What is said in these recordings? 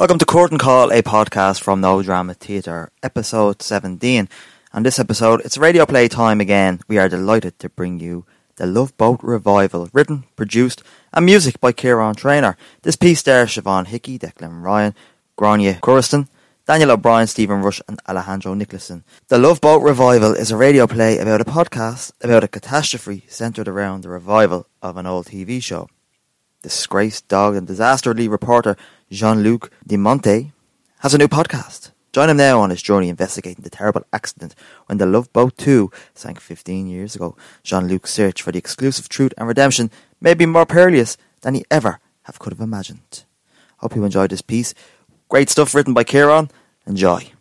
Welcome to Curtain Call, a podcast from No Drama Theatre, episode 17. On this episode, it's radio play time again. We are delighted to bring you the Love Boat Revival, written, produced, and music by Kieran Trainer. This piece stars Siobhan Hickey, Declan Ryan, Grania Curriston, Daniel O'Brien, Stephen Rush, and Alejandro Nicholson. The Love Boat Revival is a radio play about a podcast about a catastrophe centred around the revival of an old TV show. Disgraced, dogged, and disasterly reporter Jean-Luc Diamante has a new podcast. Join him now on his journey investigating the terrible accident when the Love Boat 2 sank 15 years ago. Jean-Luc's search for the exclusive truth and redemption may be more perilous than he ever have could have imagined. Hope you enjoyed this piece. Great stuff written by Kieran. Enjoy.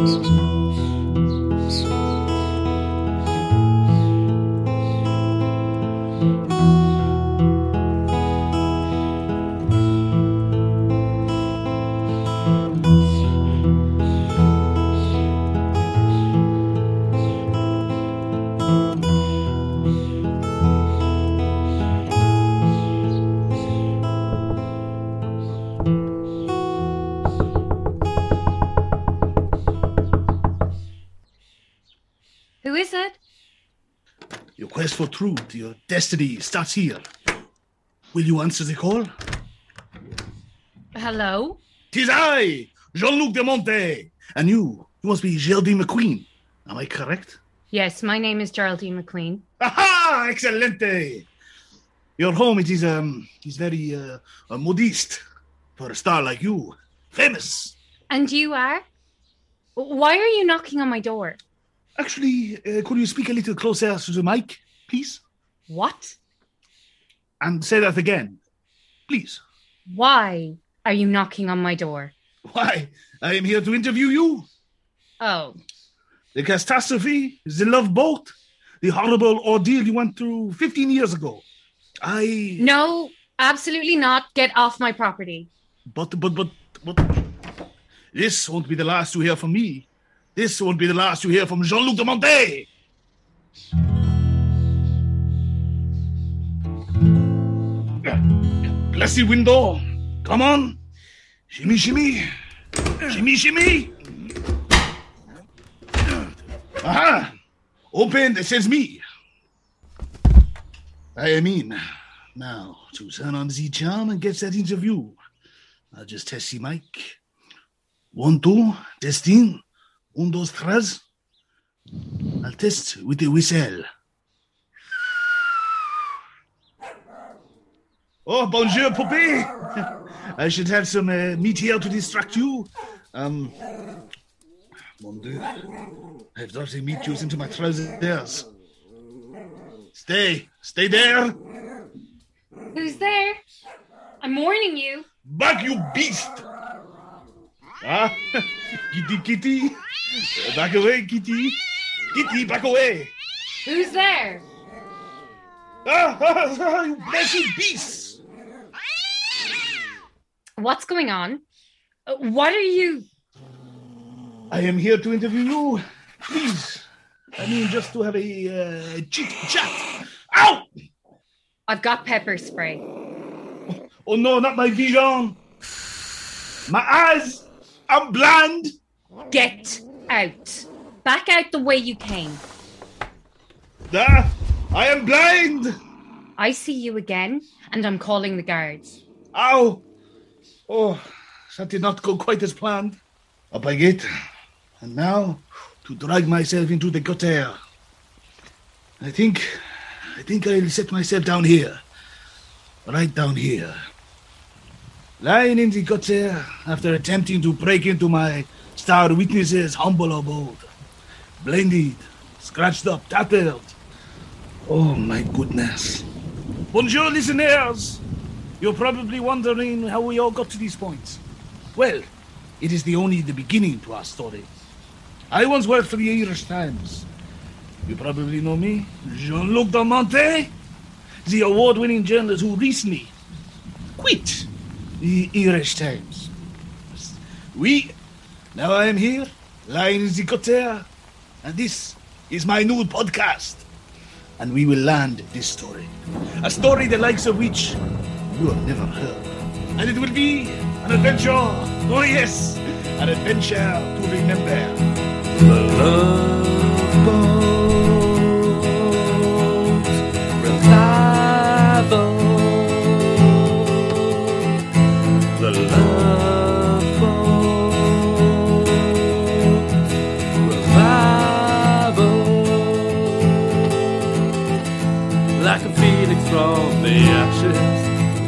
Who your destiny starts here. Will you answer the call? Hello? Tis I, Jean-Luc de Monte. And you, you must be Geraldine McQueen. Am I correct? Yes, my name is Geraldine McQueen. Aha! Excelente! Your home, it is, um, is very, uh, uh, modeste for a star like you. Famous. And you are? Why are you knocking on my door? Actually, uh, could you speak a little closer to the mic, please? What? And say that again, please. Why are you knocking on my door? Why, I am here to interview you. Oh, The catastrophe, the love boat, the horrible ordeal you went through 15 years ago. I. no, absolutely not. Get off my property. But, but, but, but. This won't be the last you hear from me. This won't be the last you hear from Jean Luc de Monte. Glassy window. Come on. Shimmy, shimmy. Shimmy, shimmy. Aha! Open, it says me. I am in. Now, to turn on the charm and get that interview. I'll just test the mic. One, two, testing. Un, dos, tres. I'll test with the whistle. Oh, bonjour, poupée. I should have some uh, meat here to distract you. Um, mon dieu. I've dropped meat juice into my trousers. Stay, stay there. Who's there? I'm warning you. Back, you beast! Ah, kitty, kitty. Back away, kitty. Kitty, back away. Who's there? Ah, ah, ah, you messy beast! What's going on? Uh, What are you? I am here to interview you. Please. I mean, just to have a uh, chit chat. Ow! I've got pepper spray. Oh no, not my vision. My eyes. I'm blind. Get out. Back out the way you came. Ah, I am blind. I see you again, and I'm calling the guards. Ow! Oh, that did not go quite as planned. Up I get. And now, to drag myself into the gutter. I think, I think I'll set myself down here. Right down here. Lying in the gutter after attempting to break into my star witness's humble abode. Blinded, scratched up, tattered. Oh my goodness. Bonjour, listeners. You're probably wondering how we all got to these points. Well, it is the only the beginning to our story. I once worked for the Irish Times. You probably know me, Jean-Luc Damonte, the award-winning journalist who recently quit the Irish Times. We, now I am here, lying in the gutter, and this is my new podcast. And we will land this story. A story the likes of which you have never heard. And it will be an adventure. Oh, yes, an adventure to remember. The Love Boat Revival.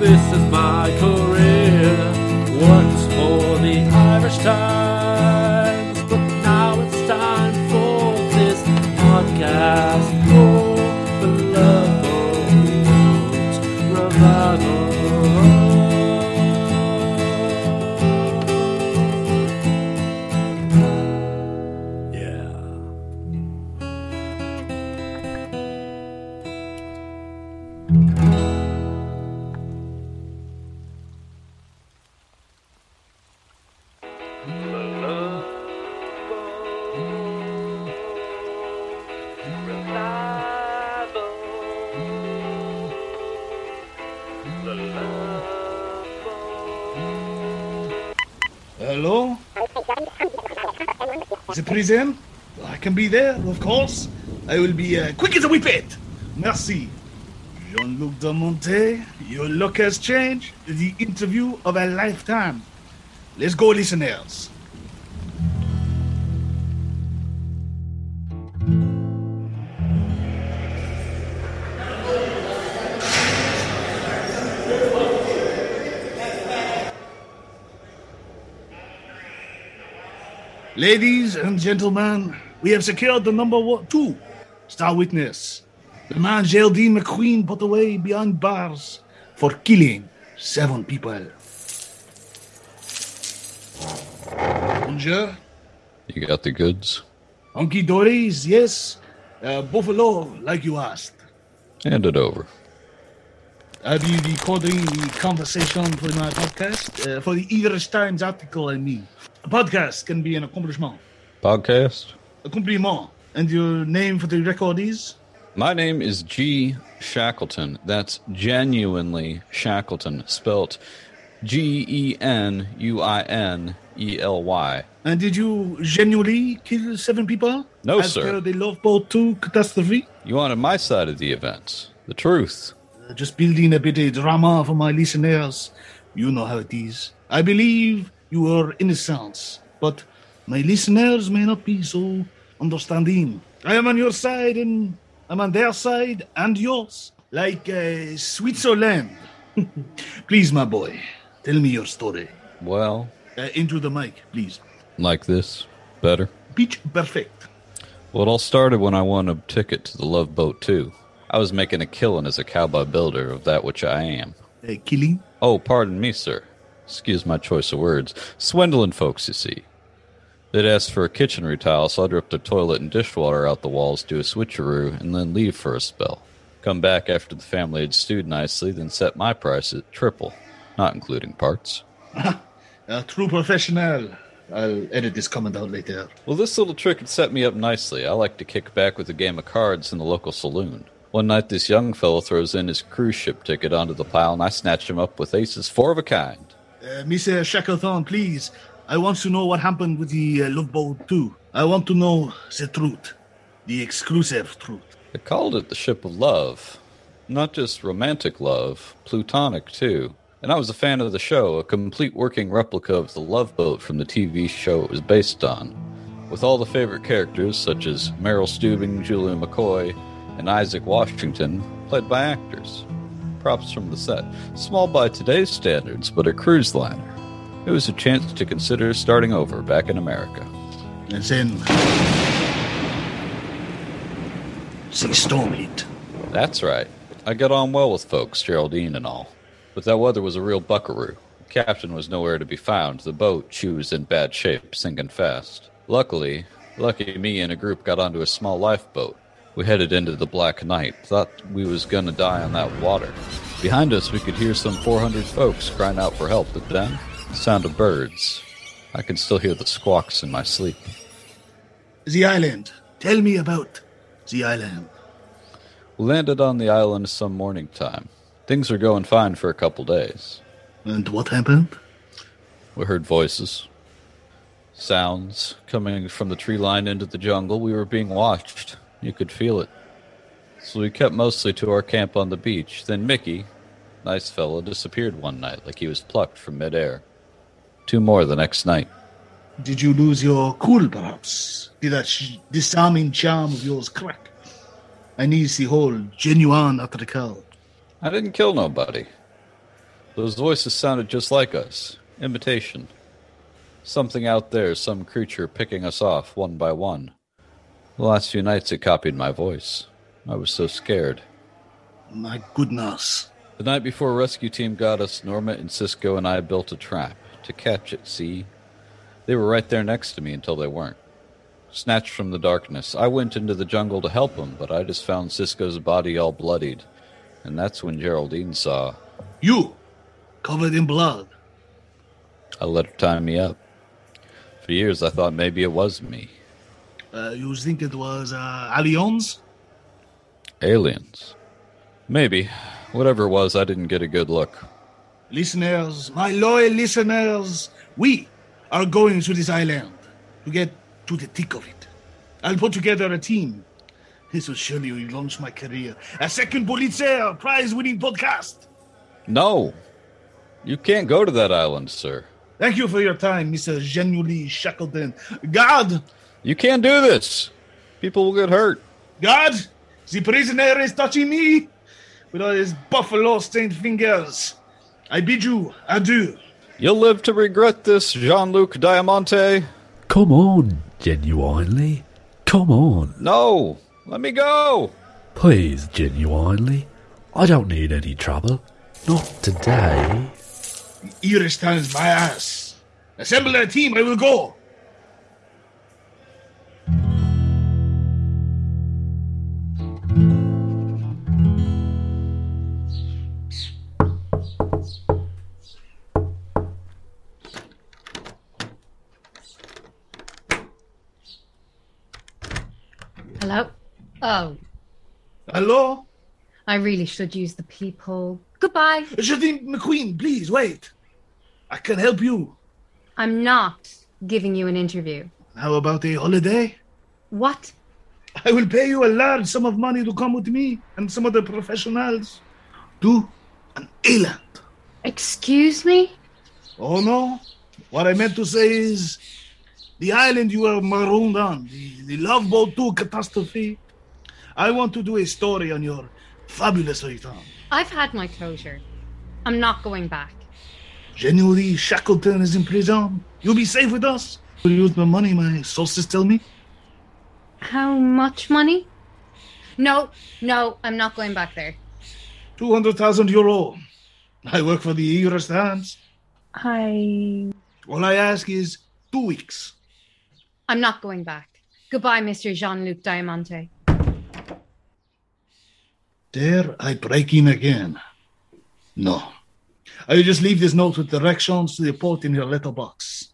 This is my career. Once for the Irish Times, but now it's time for this podcast prison? I can be there, of course. I will be uh, quick as a whippet. Merci. Jean-Luc Damonte, your luck has changed. The interview of a lifetime. Let's go, listeners. Ladies and gentlemen, we have secured the number one, two star witness. The man Geraldine McQueen put away behind bars for killing seven people. Bonjour. You got the goods? Hunky dories, yes. Uh, buffalo, like you asked. Hand it over. I'll be recording the conversation for my podcast, uh, for the Irish Times article, I mean. A podcast can be an accomplishment. Podcast? Accomplishment. And your name for the record is? My name is G. Shackleton. That's genuinely Shackleton, spelt G E N U I N E L Y. And did you genuinely kill seven people? No, As sir. per the Love Boat 2 catastrophe? You wanted my side of the events. The truth. Uh, just building a bit of drama for my listeners. You know how it is. I believe you are innocent, but my listeners may not be so understanding. I am on your side and I'm on their side and yours, like uh, Switzerland. please, my boy, tell me your story. Well, Uh, into the mic, please. like this. Better. Pitch perfect. Well, it all started when I won a ticket to the Love Boat 2. I was making a killing as a cowboy builder of that which I am. Uh, killing. Oh, pardon me, sir. Excuse my choice of words. Swindling folks, you see. They'd ask for a kitchen retile, so I'd rip the toilet and dishwater out the walls, do a switcheroo, and then leave for a spell. Come back after the family had stewed nicely, then set my price at triple, not including parts. A true professional. I'll edit this comment out later. Well, this little trick had set me up nicely. I like to kick back with a game of cards in the local saloon. One night, this young fellow throws in his cruise ship ticket onto the pile, and I snatch him up with aces four of a kind. Uh, Mr. Shackleton, please. I want to know what happened with the uh, Love Boat 2. I want to know the truth. The exclusive truth. They called it the Ship of Love. Not just romantic love, plutonic too. And I was a fan of the show, a complete working replica of the Love Boat from the TV show it was based on. With all the favorite characters such as Merrill Stubing, Julia McCoy, and Isaac Washington, played by actors. Props from the set. Small by today's standards, but a cruise liner. It was a chance to consider starting over back in America. And then. The storm hit. That's right. I got on well with folks, Geraldine and all. But that weather was a real buckaroo. The captain was nowhere to be found. The boat, she was in bad shape, sinking fast. Luckily, lucky me and a group got onto a small lifeboat. We headed into the black night. Thought we was gonna die on that water. Behind us, we could hear some 400 folks crying out for help, but then, the sound of birds. I can still hear the squawks in my sleep. The island. Tell me about the island. We landed on the island some morning time. Things were going fine for a couple days. And what happened? We heard voices, sounds coming from the tree line into the jungle. We were being watched. You could feel it. So we kept mostly to our camp on the beach. Then Mickey, nice fellow, disappeared one night like he was plucked from midair. Two more the next night. Did you lose your cool, perhaps? Did that sh- disarming charm of yours crack? I need the whole genuine atrical. I didn't kill nobody. Those voices sounded just like us. Imitation. Something out there, some creature picking us off one by one. The last few nights it copied my voice. I was so scared. My goodness. The night before a rescue team got us, Norma and Cisco and I built a trap to catch it, see? They were right there next to me until they weren't. Snatched from the darkness, I went into the jungle to help them, but I just found Cisco's body all bloodied. And that's when Geraldine saw. You, covered in blood. I let her tie me up. For years I thought maybe it was me. Uh, you think it was uh, aliens? Aliens. Maybe. Whatever it was, I didn't get a good look. Listeners, my loyal listeners, we are going to this island to get to the thick of it. I'll put together a team. This will surely launch my career. A second Pulitzer prize winning podcast. No! You can't go to that island, sir. Thank you for your time, Mr. Genuinely Shackleton. God, You can't do this! People will get hurt. God, the prisoner is touching me with all his buffalo stained fingers. I bid you adieu. You'll live to regret this, Jean Luc Diamante. Come on, genuinely. Come on. No! Let me go! Please, genuinely. I don't need any trouble. Not today. Iris stands my ass. Assemble a team, I will go. Hello? I really should use the peephole. Goodbye. Geraldine McQueen, please wait. I can help you. I'm not giving you an interview. How about a holiday? What? I will pay you a large sum of money to come with me and some of the professionals to an island. Excuse me? Oh no. What I meant to say is the island you were marooned on, the, the Love Boat 2 catastrophe. I want to do a story on your fabulous return. I've had my closure. I'm not going back. Genuinely, Shackleton is in prison. You'll be safe with us. Will use my money, my sources tell me. How much money? No, no, I'm not going back there. 200,000 euro. I work for the EU stands. I. All I ask is two weeks. I'm not going back. Goodbye, Mr. Jean Luc Diamante. Dare I break in again? No. I will just leave this note with directions to the port in your letterbox.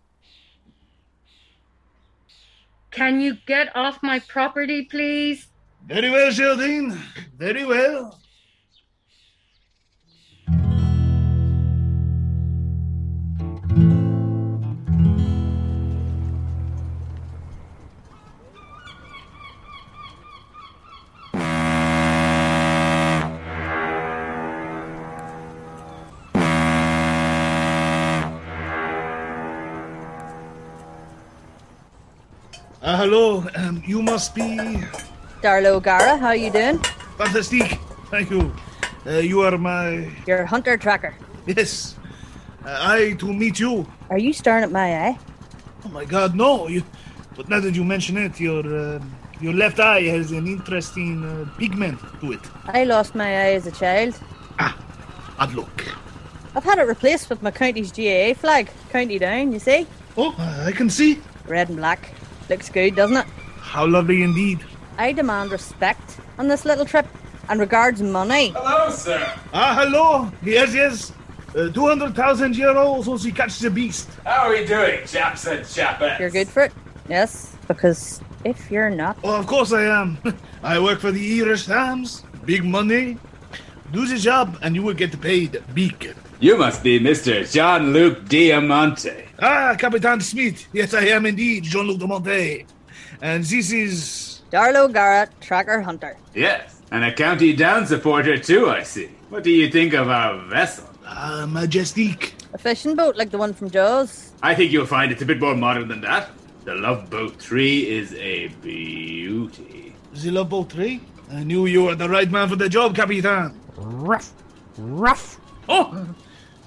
Can you get off my property, please? Very well, Geraldine. Very well. You must be Darlo Gara. how you doing? fantastic. Thank you. Uh, you are my Your hunter tracker. yes. Uh, I to meet you. Are you staring at my eye? Oh my God, no! You, but now that you mention it, your uh, Your left eye has an interesting uh, pigment to it. I lost my eye as a child. Ah, bad luck. I've had it replaced with my county's GAA flag. County down, you see? Oh, I can see. Red and black. Looks good, doesn't it? How lovely indeed. I demand respect on this little trip and regards money. Hello, sir. Ah, hello. Yes, yes. Uh, 200,000 euros once she catches the beast. How are we doing, chaps and chapettes? You're good for it? Yes, because if you're not, Oh, of course I am. I work for the Irish Times. Big money. Do the job and you will get paid big. You must be Mr. John Luke Diamante. Ah, Capitan Smith. Yes, I am indeed Jean-Luc de Monte. And this is... Darlo Gara, tracker hunter. Yes, and a County Down supporter too, I see. What do you think of our vessel? Ah, Majestique? A fishing boat like the one from Jaws. I think you'll find it's a bit more modern than that. The Love Boat 3 is a beauty. The Love Boat 3? I knew you were the right man for the job, Capitan. Ruff. Ruff. Oh,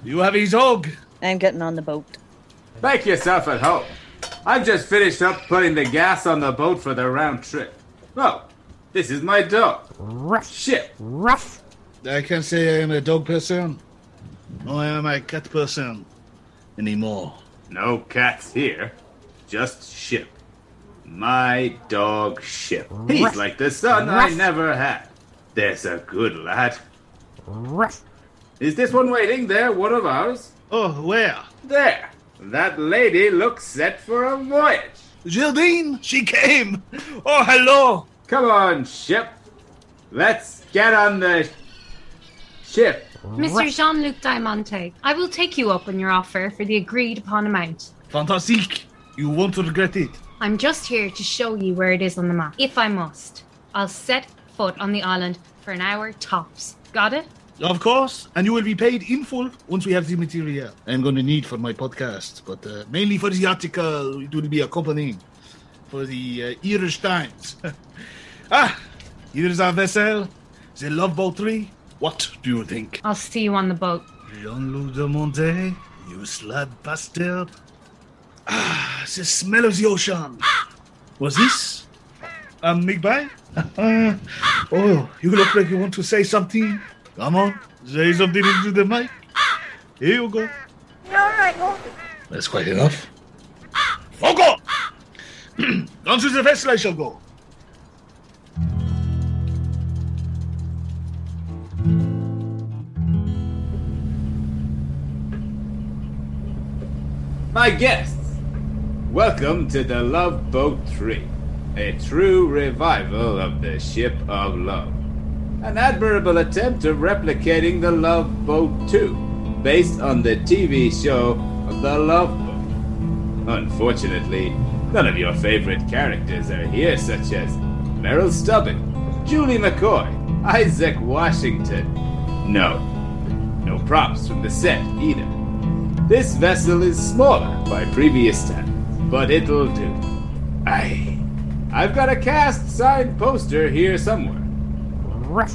you have his hog. I'm getting on the boat. Make yourself at home. I've just finished up putting the gas on the boat for the round trip. Oh, this is my dog. Ruff. Ship. Ruff. I can't say I am a dog person. No, I am a cat person. Anymore. No cats here. Just Ship. My dog Ship. He's like the son I never had. There's a good lad. Ruff. Is this one waiting there, one of ours? Oh, where? There. That lady looks set for a voyage. Gildine, she came. Oh, hello. Come on, Ship. Let's get on the ship. Mr. Jean Luc Diamante, I will take you up on your offer for the agreed upon amount. Fantastique. You won't regret it. I'm just here to show you where it is on the map, if I must. I'll set foot on the island for an hour tops. Got it? Of course, and you will be paid in full once we have the material I'm going to need for my podcast, but uh, mainly for the article it will be accompanying for the uh, Irish Times. ah, here's our vessel, the Love Boat 3. What do you think? I'll see you on the boat. Jean-Luc de Monte, you slab bastard. Ah, the smell of the ocean. Was this a Migbai? oh, you look like you want to say something. Come on, say something into the mic. Here you go. That's quite enough. Fogo! On to the vessel I shall go. My guests, welcome to the Love Boat 3, a true revival of the Ship of Love. An admirable attempt of replicating the Love Boat 2, based on the TV show The Love Boat. Unfortunately, none of your favorite characters are here, such as Merrill Stubing, Julie McCoy, Isaac Washington. No, no props from the set either. This vessel is smaller by previous standards, but it'll do. Aye. I've got a cast signed poster here somewhere. Ruff.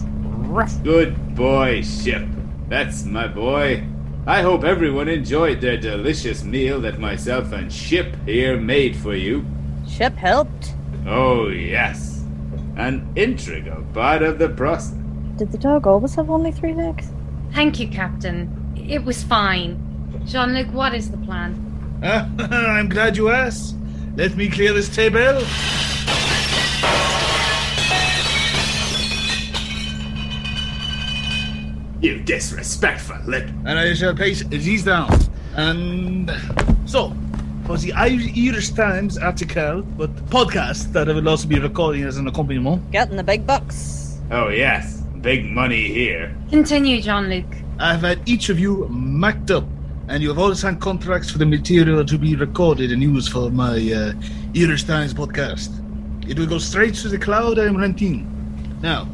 Ruff. Good boy, Ship. That's my boy. I hope everyone enjoyed their delicious meal that myself and Ship here made for you. Ship helped. Oh, yes. An integral part of the process. Did the dog always have only three legs? Thank you, Captain. It was fine. Jean Luc, what is the plan? Ah, I'm glad you asked. Let me clear this table. You disrespectful lip. and I shall place these down. And so, for the Irish Times article, but podcast that I will also be recording as an accompaniment, Getting the big bucks. Oh, yes. Big money here. Continue, John Luke. I've had each of you marked up, and you have all signed contracts for the material to be recorded and used for my uh, Irish Times podcast. It will go straight to the cloud I am renting. Now,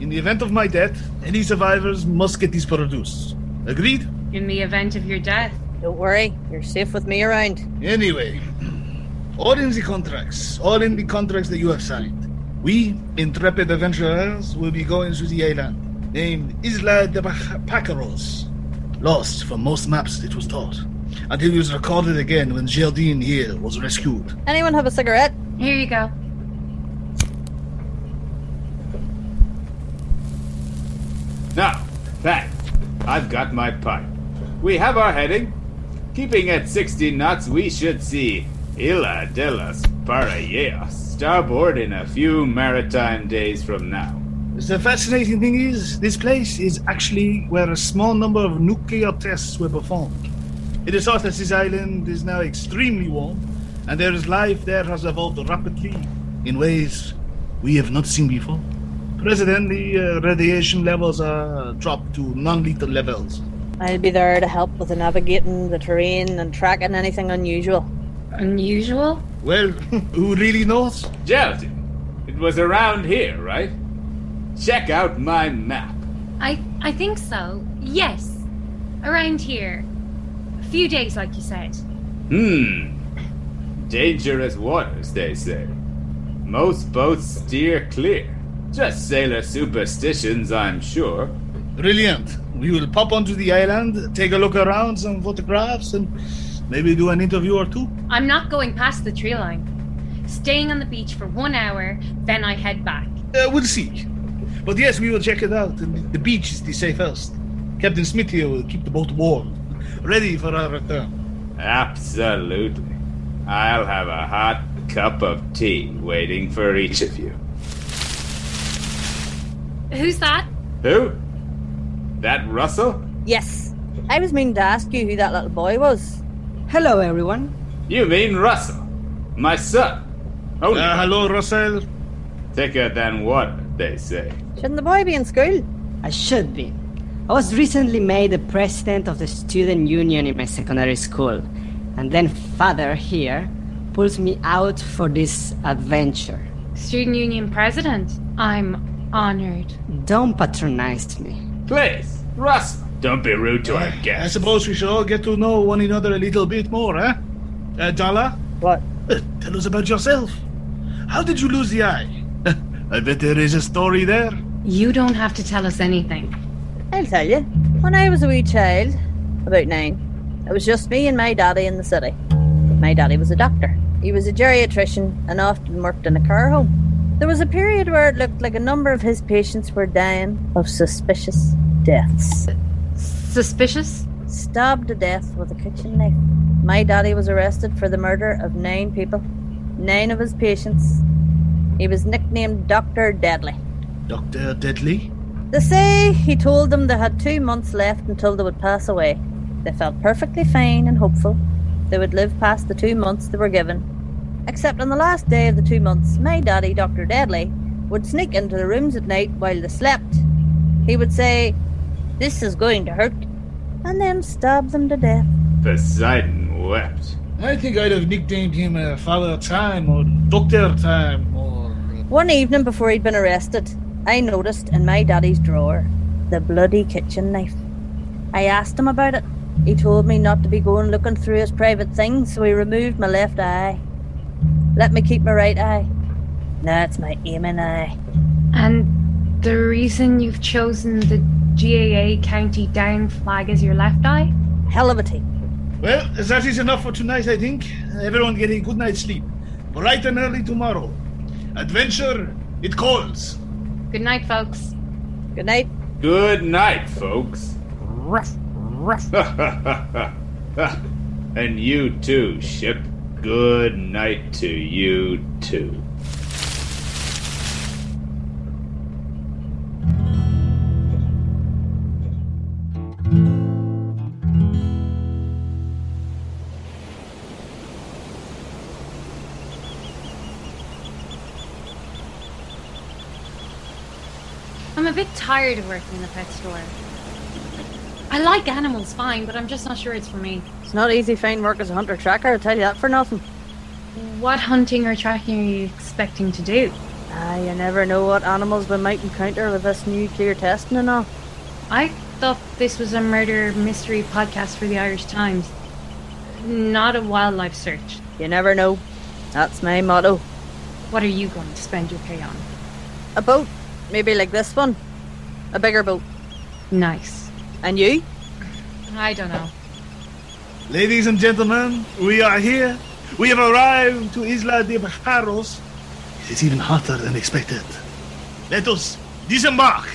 in the event of my death, any survivors must get these produced. Agreed? In the event of your death. Don't worry, you're safe with me around. Anyway, all in the contracts, all in the contracts that you have signed. We, intrepid adventurers, will be going to the island named Isla de Pajaros. Lost from most maps, it was thought, until it was recorded again when Geraldine here was rescued. Anyone have a cigarette? Here you go. I've got my pipe. We have our heading. Keeping at 60 knots, we should see Isla de los Paralleos starboard in a few maritime days from now. The fascinating thing is, this place is actually where a small number of nuclear tests were performed. It is thought that this island is now extremely warm, and there is life there has evolved rapidly in ways we have not seen before. Presently, uh, radiation levels are dropped to non-lethal levels. I'll be there to help with the navigating the terrain and tracking anything unusual. Unusual? Well, who really knows? Geraldine, it was around here, right? Check out my map. I I think so. Yes. Around here. A few days like you said. Hmm. Dangerous waters, they say. Most boats steer clear. Just sailor superstitions, I'm sure. Brilliant. We will pop onto the island, take a look around, some photographs, and maybe do an interview or two. I'm not going past the tree line. Staying on the beach for one hour, then I head back. Uh, we'll see. But yes, we will check it out. And the beach is the safest. Captain Smith here will keep the boat warm, ready for our return. Absolutely. I'll have a hot cup of tea waiting for each of you. Who's that? Who? That Russell? Yes. I was meaning to ask you who that little boy was. Hello, everyone. You mean Russell? My son. Only Uh, hello, Russell. thicker than what they say. Shouldn't the boy be in school? I should be. I was recently made the president of the student union in my secondary school, and then father here pulls me out for this adventure. Student Union President. I'm honored. Don't patronize me. Please, Russ, don't be rude to our I suppose we should all get to know one another a little bit more, eh? Uh, Dala, What? uh, tell us about yourself. How did you lose the eye? I bet there is a story there. You don't have to tell us anything. I'll tell you. When I was a wee child, about nine, it was just me and my daddy in the city. My daddy was a doctor. He was a geriatrician and often worked in a care home. There was a period where it looked like a number of his patients were dying of suspicious deaths. Suspicious? Stabbed to death with a kitchen knife. My daddy was arrested for the murder of nine people, nine of his patients. He was nicknamed Dr. Deadly. Dr. Deadly? They say he told them they had two months left until they would pass away. They felt perfectly fine and hopeful they would live past the two months they were given. Except on the last day of the two months, my daddy, Dr. Deadly, would sneak into the rooms at night while they slept. He would say, This is going to hurt, and then stab them to death. Poseidon wept. I think I'd have nicknamed him uh, Father Time or Doctor Time or. One evening before he'd been arrested, I noticed in my daddy's drawer the bloody kitchen knife. I asked him about it. He told me not to be going looking through his private things, so he removed my left eye. Let me keep my right eye. Now it's my aiming eye. And the reason you've chosen the GAA County Down flag as your left eye? Hell of a team. Well, that is enough for tonight, I think. Everyone get a good night's sleep. Bright and early tomorrow. Adventure, it calls. Good night, folks. Good night. Good night, folks. Ruff, ruff. and you too, ship. Good night to you too. I'm a bit tired of working in the pet store. I like animals fine, but I'm just not sure it's for me. It's not easy to find work as a hunter tracker, I'll tell you that for nothing. What hunting or tracking are you expecting to do? Ah, you never know what animals we might encounter with this nuclear testing and all. I thought this was a murder mystery podcast for the Irish Times, not a wildlife search. You never know. That's my motto. What are you going to spend your pay on? A boat, maybe like this one. A bigger boat. Nice. And you? I don't know. Ladies and gentlemen, we are here. We have arrived to Isla de Pajaros. It is even hotter than expected. Let us disembark.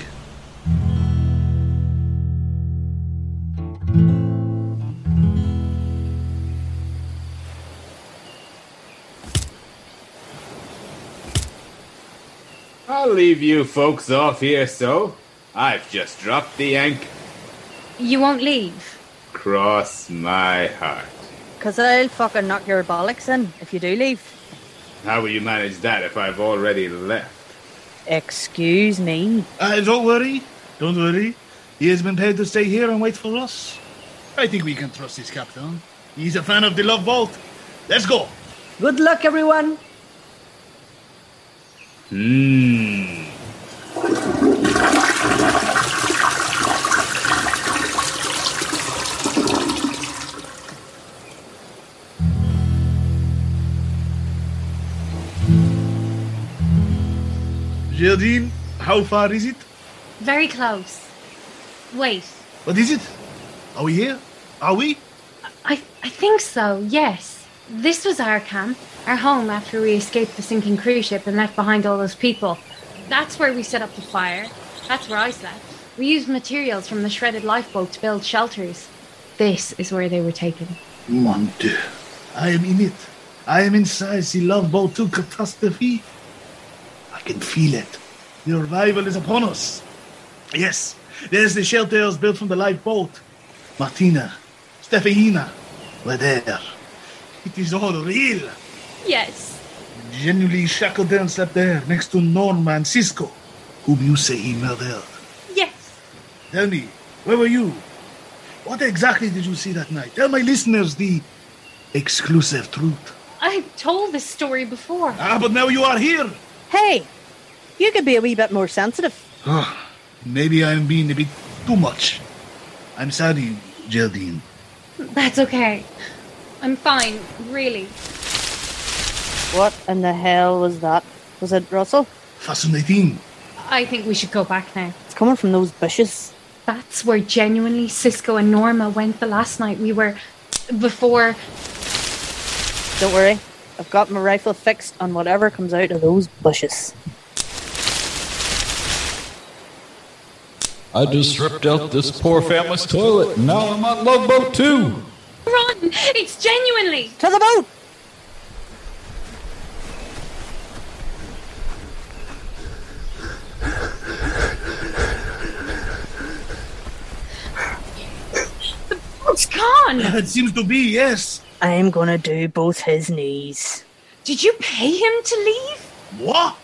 I'll leave you folks off here, so I've just dropped the anchor. You won't leave. Cross my heart. Because I'll fucking knock your bollocks in if you do leave. How will you manage that if I've already left? Excuse me. Uh, don't worry. Don't worry. He has been paid to stay here and wait for us. I think we can trust this captain. He's a fan of the love boat. Let's go. Good luck, everyone. Hmm. Geraldine, how far is it? Very close. Wait. What is it? Are we here? Are we? I, I think so, yes. This was our camp, our home after we escaped the sinking cruise ship and left behind all those people. That's where we set up the fire. That's where I slept. We used materials from the shredded lifeboat to build shelters. This is where they were taken. Mon Dieu. I am in it. I am inside the love boat 2 catastrophe. I can feel it. The revival is upon us. Yes, there's the shelters built from the lifeboat. Martina, Stefania, were there. It is all real. Yes. Genuinely Shackleton slept there next to Norma and Cisco, whom you say he murdered. Yes. Tell me, where were you? What exactly did you see that night? Tell my listeners the exclusive truth. I've told this story before. Ah, but now you are here. Hey, you could be a wee bit more sensitive. Ah, maybe I'm being a bit too much. I'm sorry, Geraldine. That's okay. I'm fine, really. What in the hell was that? Was it Russell? Fascinating. I think we should go back now. It's coming from those bushes. That's where genuinely Cisco and Norma went the last night we were. before. Don't worry. I've got my rifle fixed on whatever comes out of those bushes. I just ripped out this poor family's toilet, and now I'm on Love Boat 2. Run! It's genuinely! To the boat! It's gone! It seems to be, yes. I'm gonna do both his knees. Did you pay him to leave? What?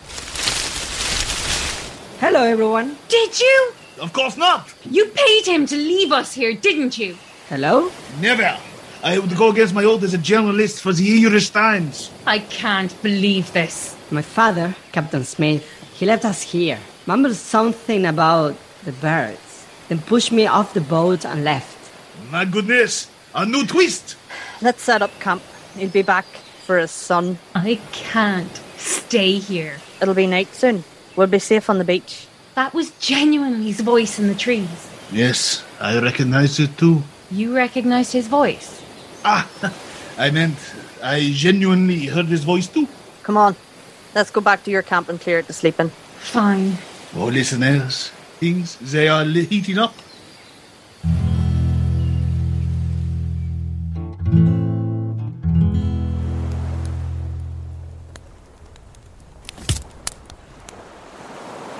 Hello, everyone. Did you? Of course not. You paid him to leave us here, didn't you? Hello? Never. I would go against my oath as a journalist for the Irish Times. I can't believe this. My father, Captain Smith, he left us here. Mumbled something about the birds, then pushed me off the boat and left. My goodness, a new twist. Let's set up camp. He'll be back for his son. I can't stay here. It'll be night soon. We'll be safe on the beach. That was genuinely his voice in the trees. Yes, I recognize it too. You recognized his voice? Ah, I meant I genuinely heard his voice too. Come on. Let's go back to your camp and clear it to sleep in. Fine. Oh, listeners, things they are heating up.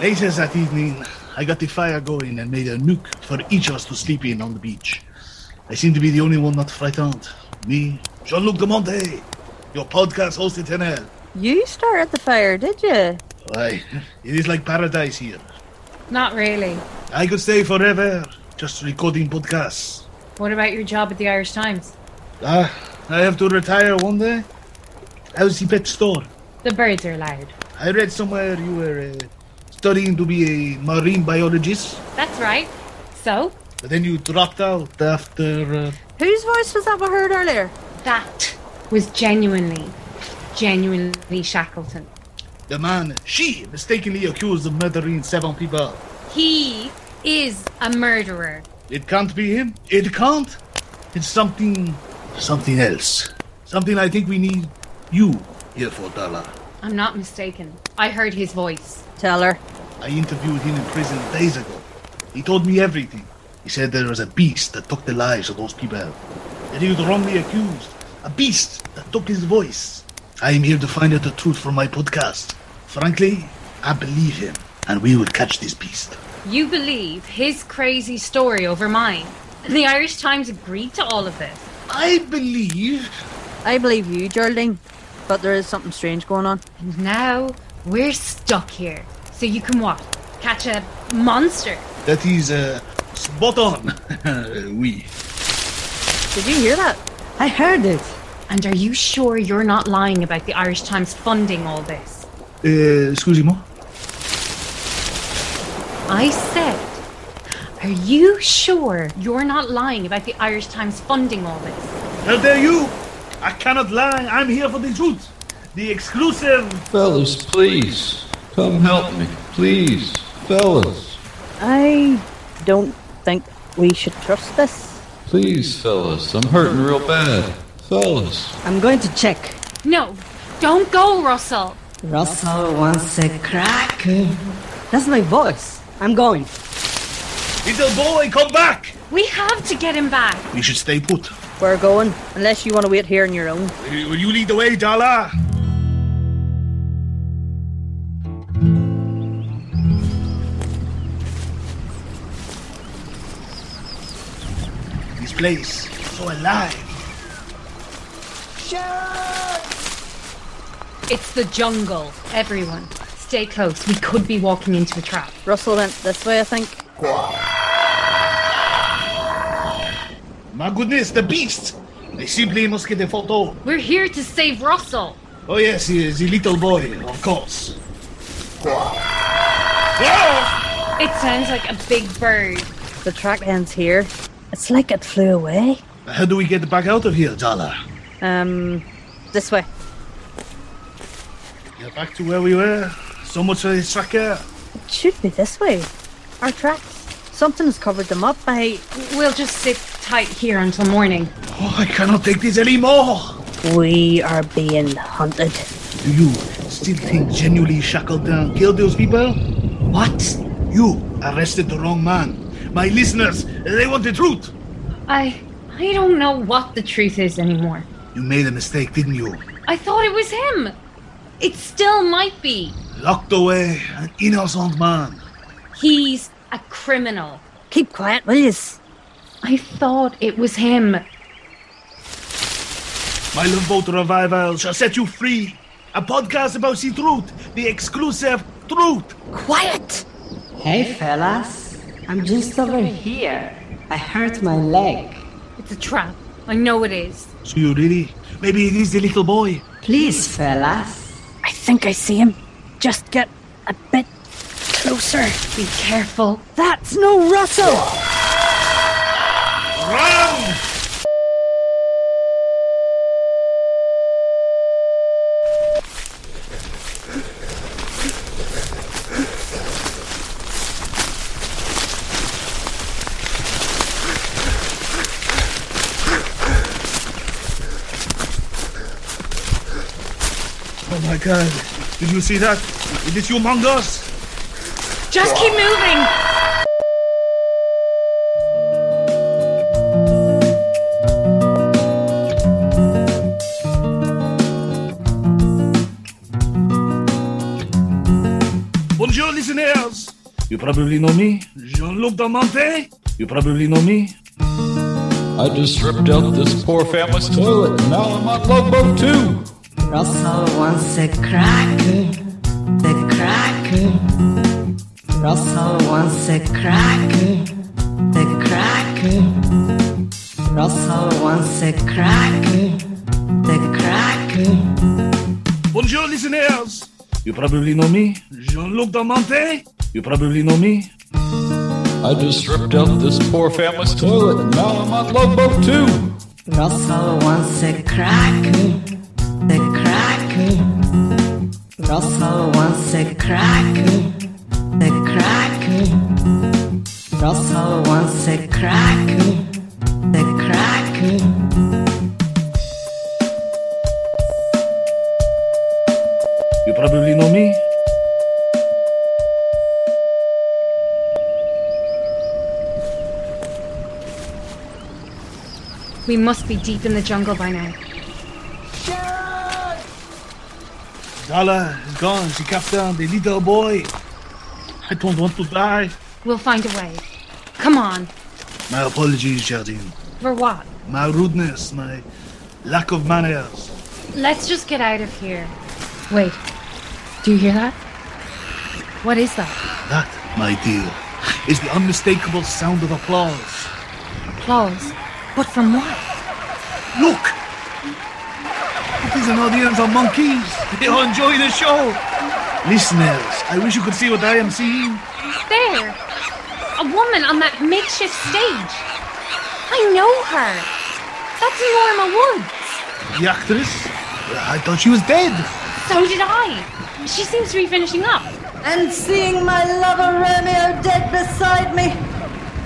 Later that evening, I got the fire going and made a nook for each of us to sleep in on the beach. I seem to be the only one not frightened. Me, Jean-Luc de Monte, your podcast host éternel. You started the fire, did you? Why, it is like paradise here. Not really. I could stay forever just recording podcasts. What about your job at the Irish Times? Ah, I have to retire one day. How's the pet store? The birds are loud. I read somewhere you were uh, studying to be a marine biologist, That's right. So? but then you dropped out after. Uh, Whose voice was that we heard earlier? That was genuinely, genuinely Shackleton. the man she mistakenly accused of murdering seven people. He is a murderer. It can't be him. It can't. It's something. something else. Something I think we need you here for, Dala. I'm not mistaken. I heard his voice. Tell her. I interviewed him in prison days ago. He told me everything. He said there was a beast that took the lives of those people. That he was wrongly accused. A beast that took his voice. I am here to find out the truth from my podcast. Frankly, I believe him, and we will catch this beast. You believe his crazy story over mine. And the Irish Times agreed to all of this. I believe. I believe you, Geraldine, but there is something strange going on. And now we're stuck here. So you can what? Catch a monster? That is uh, spot on. we. Did you hear that? I heard it. And are you sure you're not lying about the Irish Times funding all this? Uh, excusez-moi. I said, are you sure you're not lying about the Irish Times funding all this? How dare you? I cannot lie. I'm here for the truth. The exclusive. Fellas, please. Come help me. Please. Fellas. I don't think we should trust this. Please, fellas. I'm hurting real bad. Fellas. I'm going to check. No, don't go, Russell. Russell wants a cracker. That's my voice. I'm going. Little boy, come back! We have to get him back. We should stay put. We're going, unless you want to wait here on your own. Will you lead the way, Darla? Place, so alive. It's the jungle. Everyone, stay close. We could be walking into a trap. Russell went this way, I think. My goodness, the beast! I simply must get a photo. We're here to save Russell. Oh yes, he is the little boy, of course. It sounds like a big bird. The track ends here. It's like it flew away. How do we get back out of here, Darla? Um, this way. Yeah, back to where we were. So much for this tracker. It should be this way. Our tracks. Something has covered them up. I. We'll just sit tight here until morning. Oh, I cannot take this anymore. We are being hunted. Do you still think genuinely Shackleton killed those people? What? You arrested the wrong man. My listeners, they want the truth. I. I don't know what the truth is anymore. You made a mistake, didn't you? I thought it was him. It still might be. Locked away, an innocent man. He's a criminal. Keep quiet, will yous? I thought it was him. My Love Boat Revival shall set you free. A podcast about the truth, the exclusive truth. Quiet! Hey, fellas. I'm just over here. I hurt my leg. It's a trap. I know it is. So you really? Maybe it is the little boy. Please, fellas. I think I see him. Just get a bit closer. Be careful. That's no Russell! Run! Oh my god. Did you see that? Is that? It is humongous. Just keep moving. Bonjour, listeners. You probably know me. Jean-Luc Damonte. You probably know me. I just ripped out this poor family's toilet. and Now I'm on Love Boat too. Russell wants a cracker. The cracker. Russell wants a cracker. The cracker. Russell wants a cracker. The cracker. Bonjour, listeners. You probably know me. Jean-Luc Damonte. You probably know me. I just ripped out this poor family's toilet. and Now I'm on Love Boat too. Russell wants a cracker. The cracker. Russell wants a cracker. The cracker. Russell wants a cracker. The cracker. You probably know me. We must be deep in the jungle by now. Darla is gone. She down the little boy. I don't want to die. We'll find a way. Come on. My apologies, Jardine. For what? My rudeness, my lack of manners. Let's just get out of here. Wait. Do you hear that? What is that? That, my dear, is the unmistakable sound of applause. Applause. But from what? Look! It is an audience of monkeys. They all enjoy the show. Listeners, I wish you could see what I am seeing. There! A woman on that makeshift stage. I know her. That's Norma Woods. The actress? I thought she was dead. So did I. She seems to be finishing up. And seeing my lover Romeo dead beside me,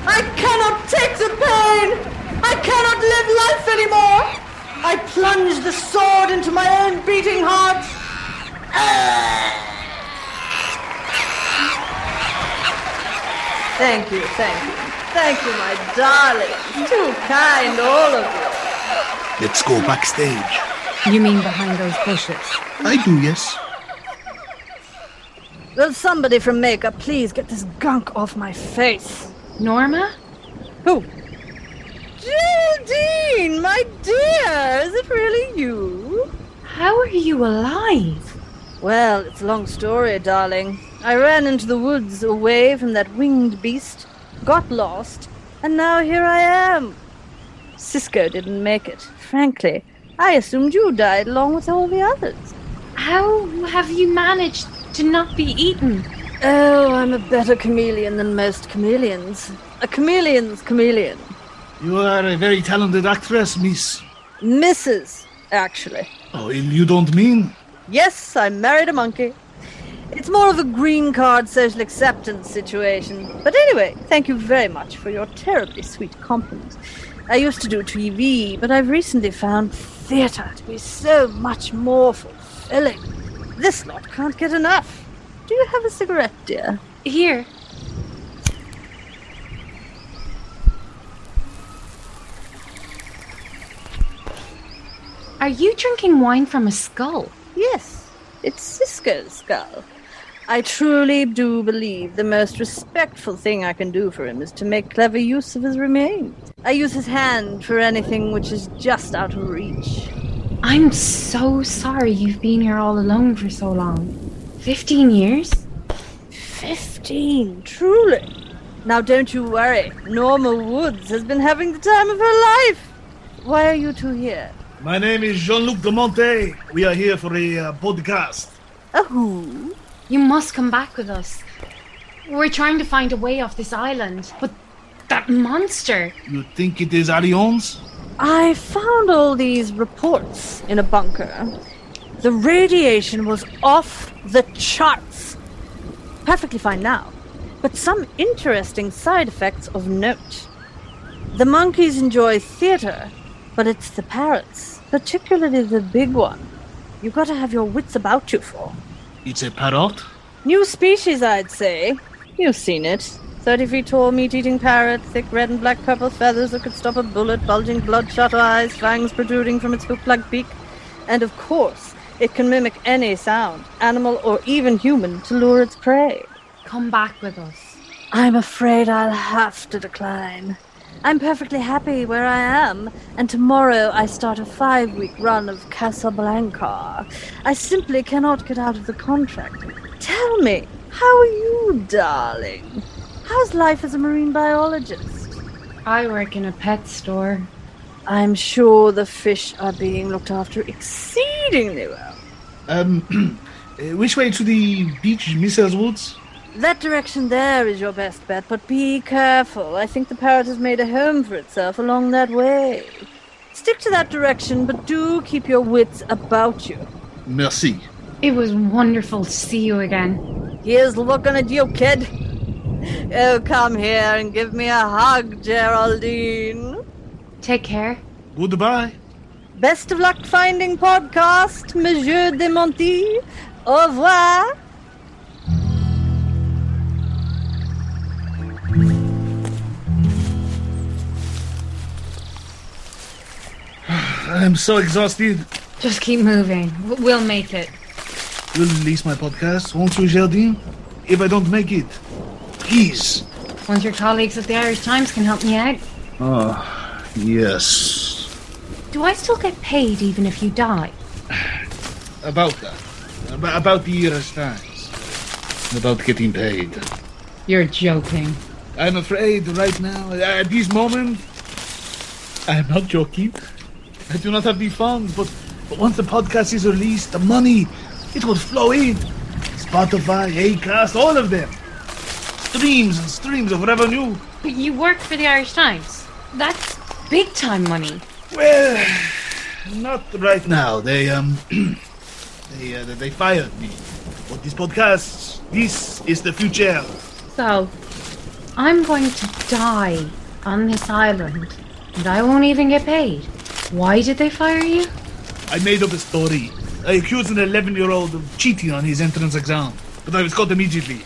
I cannot take the pain. I cannot live life anymore. I plunge the sword into my own beating heart. Thank you, thank you. Thank you, my darling. Too kind, all of you. Let's go backstage. You mean behind those bushes? I do, yes. Will somebody from makeup please get this gunk off my face? Norma? Who? Geraldine, my dear, is it really you? How are you alive? Well, it's a long story, darling. I ran into the woods away from that winged beast, got lost, and now here I am. Cisco didn't make it. Frankly, I assumed you died along with all the others. How have you managed to not be eaten? Oh, I'm a better chameleon than most chameleons. A chameleon's chameleon. You are a very talented actress, miss. Mrs., actually. Oh, you don't mean? Yes, I married a monkey. It's more of a green card social acceptance situation. But anyway, thank you very much for your terribly sweet compliment. I used to do TV, but I've recently found theatre to be so much more fulfilling. This lot can't get enough. Do you have a cigarette, dear? Here. Are you drinking wine from a skull? Yes, it's Cisco's skull. I truly do believe the most respectful thing I can do for him is to make clever use of his remains. I use his hand for anything which is just out of reach. I'm so sorry you've been here all alone for so long. Fifteen years? Fifteen, truly. Now don't you worry. Norma Woods has been having the time of her life. Why are you two here? My name is Jean-Luc de Monte. We are here for a uh, podcast. A who? You must come back with us. We're trying to find a way off this island, but that monster. You think it is Arions? I found all these reports in a bunker. The radiation was off the charts. Perfectly fine now, but some interesting side effects of note. The monkeys enjoy theater, but it's the parrots, particularly the big one, you gotta have your wits about you for. It's a parrot? New species, I'd say. You've seen it. 30 feet tall, meat eating parrot, thick red and black purple feathers that could stop a bullet, bulging bloodshot eyes, fangs protruding from its hook like beak. And of course, it can mimic any sound, animal or even human, to lure its prey. Come back with us. I'm afraid I'll have to decline. I'm perfectly happy where I am, and tomorrow I start a five week run of Casablanca. I simply cannot get out of the contract. Tell me, how are you, darling? How's life as a marine biologist? I work in a pet store. I'm sure the fish are being looked after exceedingly well. Um, which way to the beach, Mrs. Woods? That direction there is your best bet, but be careful. I think the parrot has made a home for itself along that way. Stick to that direction, but do keep your wits about you. Merci. It was wonderful to see you again. Here's looking at you, kid. Oh, come here and give me a hug, Geraldine. Take care. Goodbye. Best of luck finding podcast, Monsieur de Monty. Au revoir. I'm so exhausted. Just keep moving. We'll make it. You'll release my podcast, won't you, Geraldine? If I don't make it, please. One of your colleagues at the Irish Times can help me out. Oh, yes. Do I still get paid even if you die? About that. Ab- About the Irish Times. About getting paid. You're joking. I'm afraid right now, at this moment, I'm not joking. I do not have the funds, but, but once the podcast is released, the money, it will flow in. Spotify, Acast, all of them. Streams and streams of revenue. But you work for the Irish Times. That's big time money. Well, not right now. They, um, they, uh, they fired me. But this podcast, this is the future. So, I'm going to die on this island, and I won't even get paid. Why did they fire you? I made up a story. I accused an 11 year old of cheating on his entrance exam, but I was caught immediately.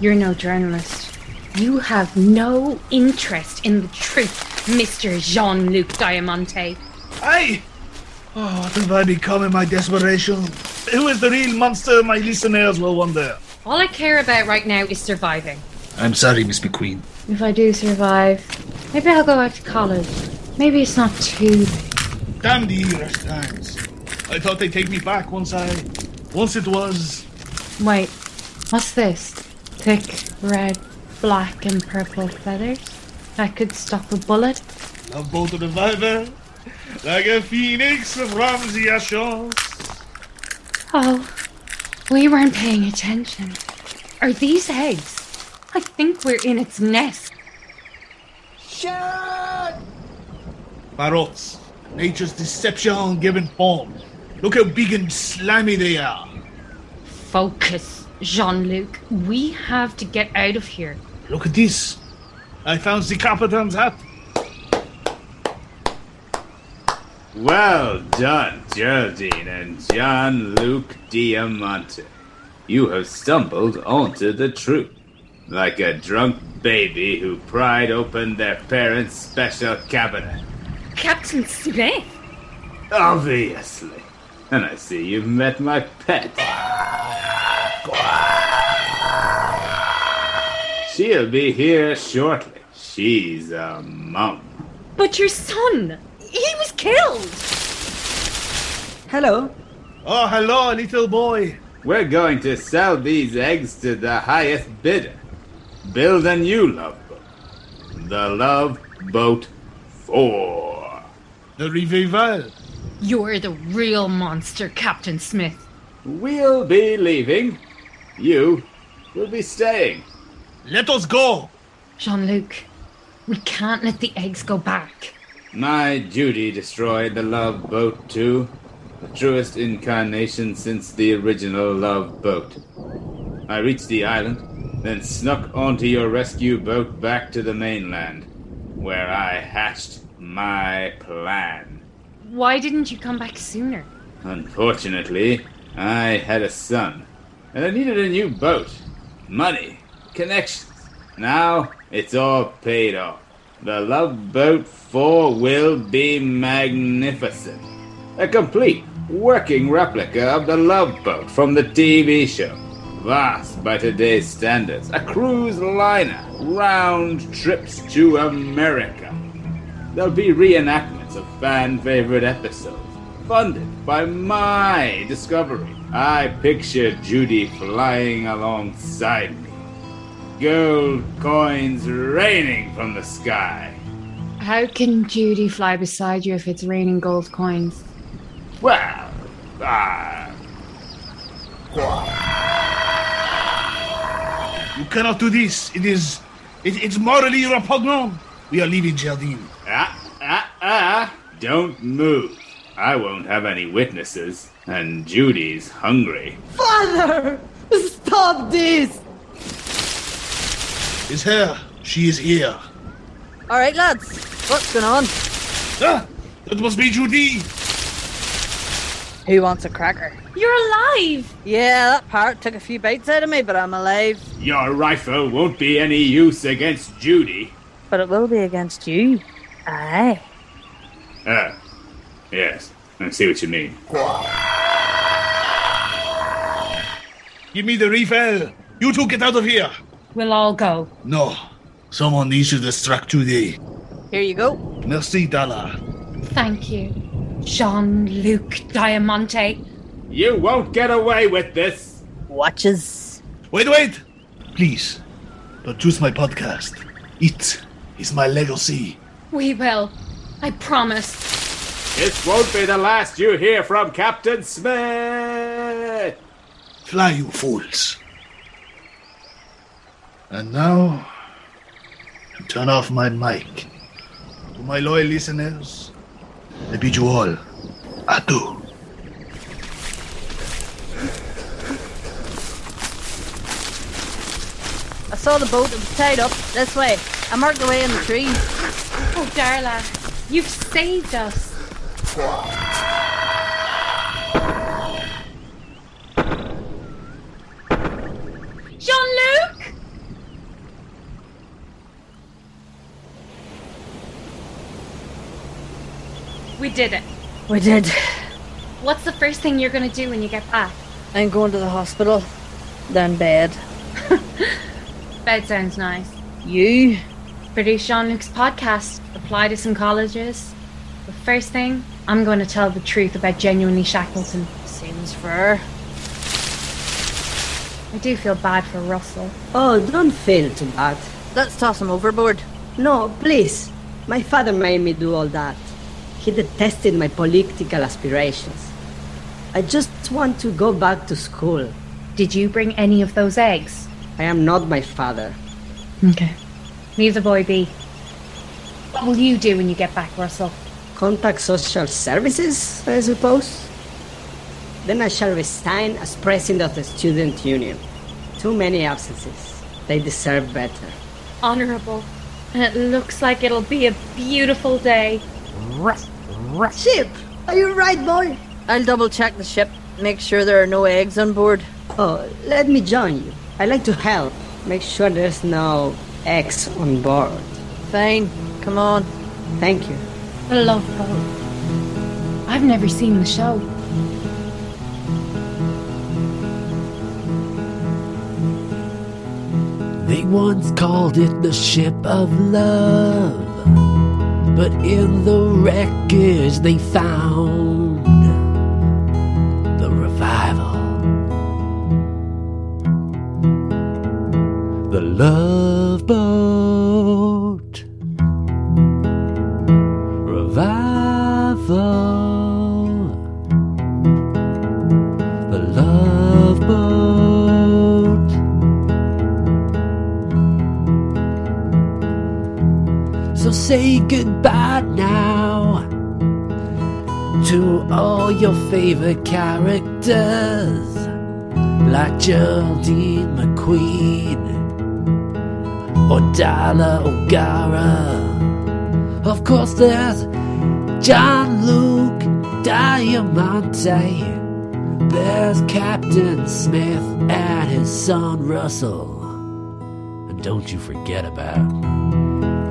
You're no journalist. You have no interest in the truth, Mr. Jean Luc Diamante. I. Oh, what have I become in my desperation? Who is the real monster, my listeners will wonder. All I care about right now is surviving. I'm sorry, Miss McQueen. If I do survive, maybe I'll go back to college. Maybe it's not too. Damn the Irish Times. I thought they'd take me back once I. Once it was. Wait, what's this? Thick red, black, and purple feathers? That could stop a bullet? Love boat of reviver. Like a phoenix from the ashes. Oh, we weren't paying attention. Are these eggs? I think we're in its nest. Parrots. Nature's deception given form. Look how big and slimy they are. Focus, Jean Luc. We have to get out of here. Look at this. I found the Capitan's hat. Well done, Geraldine and Jean Luc Diamante. You have stumbled onto the truth. Like a drunk baby who pried open their parents' special cabinet. Captain Smith? Obviously. And I see you've met my pet. She'll be here shortly. She's a mum. But your son! He was killed! Hello. Oh, hello, little boy. We're going to sell these eggs to the highest bidder. Build a new love boat. The Love Boat 4. The revival. You're the real monster, Captain Smith. We'll be leaving. You will be staying. Let us go. Jean Luc, we can't let the eggs go back. My duty destroyed the Love Boat too. the truest incarnation since the original Love Boat. I reached the island, then snuck onto your rescue boat back to the mainland, where I hatched my plan. Why didn't you come back sooner? Unfortunately, I had a son, and I needed a new boat, money, connections. Now it's all paid off. The Love Boat 4 will be magnificent. A complete working replica of the Love Boat from the TV show. Vast by today's standards. A cruise liner. Round trips to America. There'll be reenactments of fan favorite episodes. Funded by my discovery. I picture Judy flying alongside me. Gold coins raining from the sky. How can Judy fly beside you if it's raining gold coins? Well, ah, You cannot do this. It is. It, it's morally repugnant. We are leaving, Geraldine. Ah, don't move. I won't have any witnesses, and Judy's hungry. Father! Stop this! It's her. She is here. Alright, lads. What's going on? Ah, that must be Judy. Who wants a cracker? You're alive! Yeah, that part took a few bites out of me, but I'm alive. Your rifle won't be any use against Judy. But it will be against you. Aye. Ah, yes, I see what you mean. Give me the refill. You two get out of here. We'll all go. No. Someone needs to distract Judy. Here you go. Merci, Darla. Thank you, Jean Luc Diamante. You won't get away with this. Watches. Wait, wait! Please, don't choose my podcast. It is my legacy. We will. I promise. This won't be the last you hear from Captain Smith. Fly, you fools. And now, to turn off my mic. To my loyal listeners, I bid you all adieu. I saw the boat. It was tied up. This way. I marked the way in the trees. Oh, Darla, you've saved us. Jean Luc! We did it. We did. What's the first thing you're going to do when you get back? I'm going to the hospital. Then bed. Bed sounds nice. You? Produce Jean Luc's podcast, apply to some colleges. The first thing, I'm going to tell the truth about genuinely Shackleton. Seems fair. I do feel bad for Russell. Oh, don't feel too bad. Let's toss him overboard. No, please. My father made me do all that. He detested my political aspirations. I just want to go back to school. Did you bring any of those eggs? I am not my father. Okay. Leave the boy be. What will you do when you get back, Russell? Contact social services, I suppose. Then I shall resign as president of the student union. Too many absences. They deserve better. Honorable. And it looks like it'll be a beautiful day. Ruff, ruff. Ship, are you right, boy? I'll double check the ship. Make sure there are no eggs on board. Oh, let me join you. I like to help. Make sure there's no X on board. Fine. Come on. Thank you. The Love Boat. I've never seen the show. They once called it the ship of love, but in the wreckage they found the revival. The love boat. Revival. The love boat. So say goodbye now to all your favorite characters like Geraldine McQueen or Darla O'Gara. Of course, there's John Luke Diamante. There's Captain Smith and his son Russell. And don't you forget about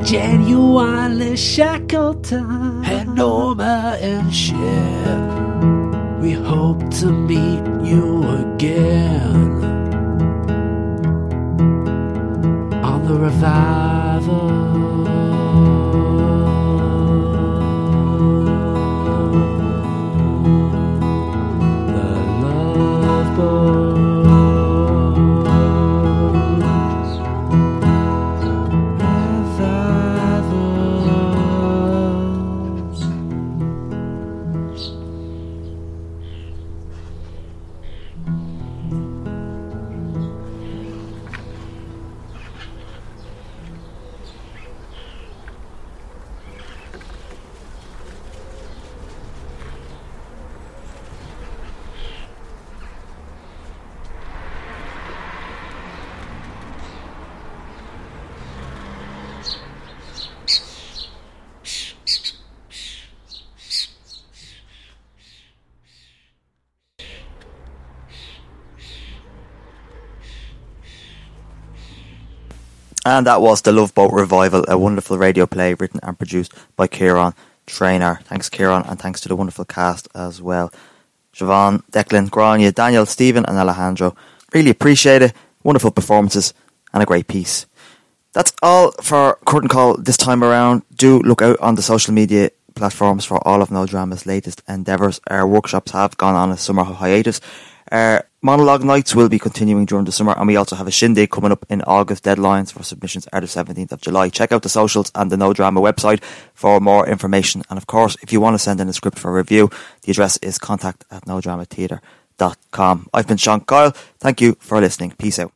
Genuinely Shackleton and Norma and Ship. We hope to meet you again on And that was The Love Boat Revival, a wonderful radio play written and produced by Kieran Trainer. Thanks, Kieran, and thanks to the wonderful cast as well. Siobhan, Declan, Grania, Daniel, Stephen, and Alejandro. Really appreciate it. Wonderful performances and a great piece. That's all for Curtain Call this time around. Do look out on the social media platforms for all of No Drama's latest endeavours. Our workshops have gone on a summer hiatus. Our monologue nights will be continuing during the summer, and we also have a shindig coming up in August. Deadlines for submissions are the 17th of July. Check out the socials and the No Drama website for more information. And of course, if you want to send in a script for review, the address is contact at nodramatheatre.com. I've been Sean Kyle. Thank you for listening. Peace out.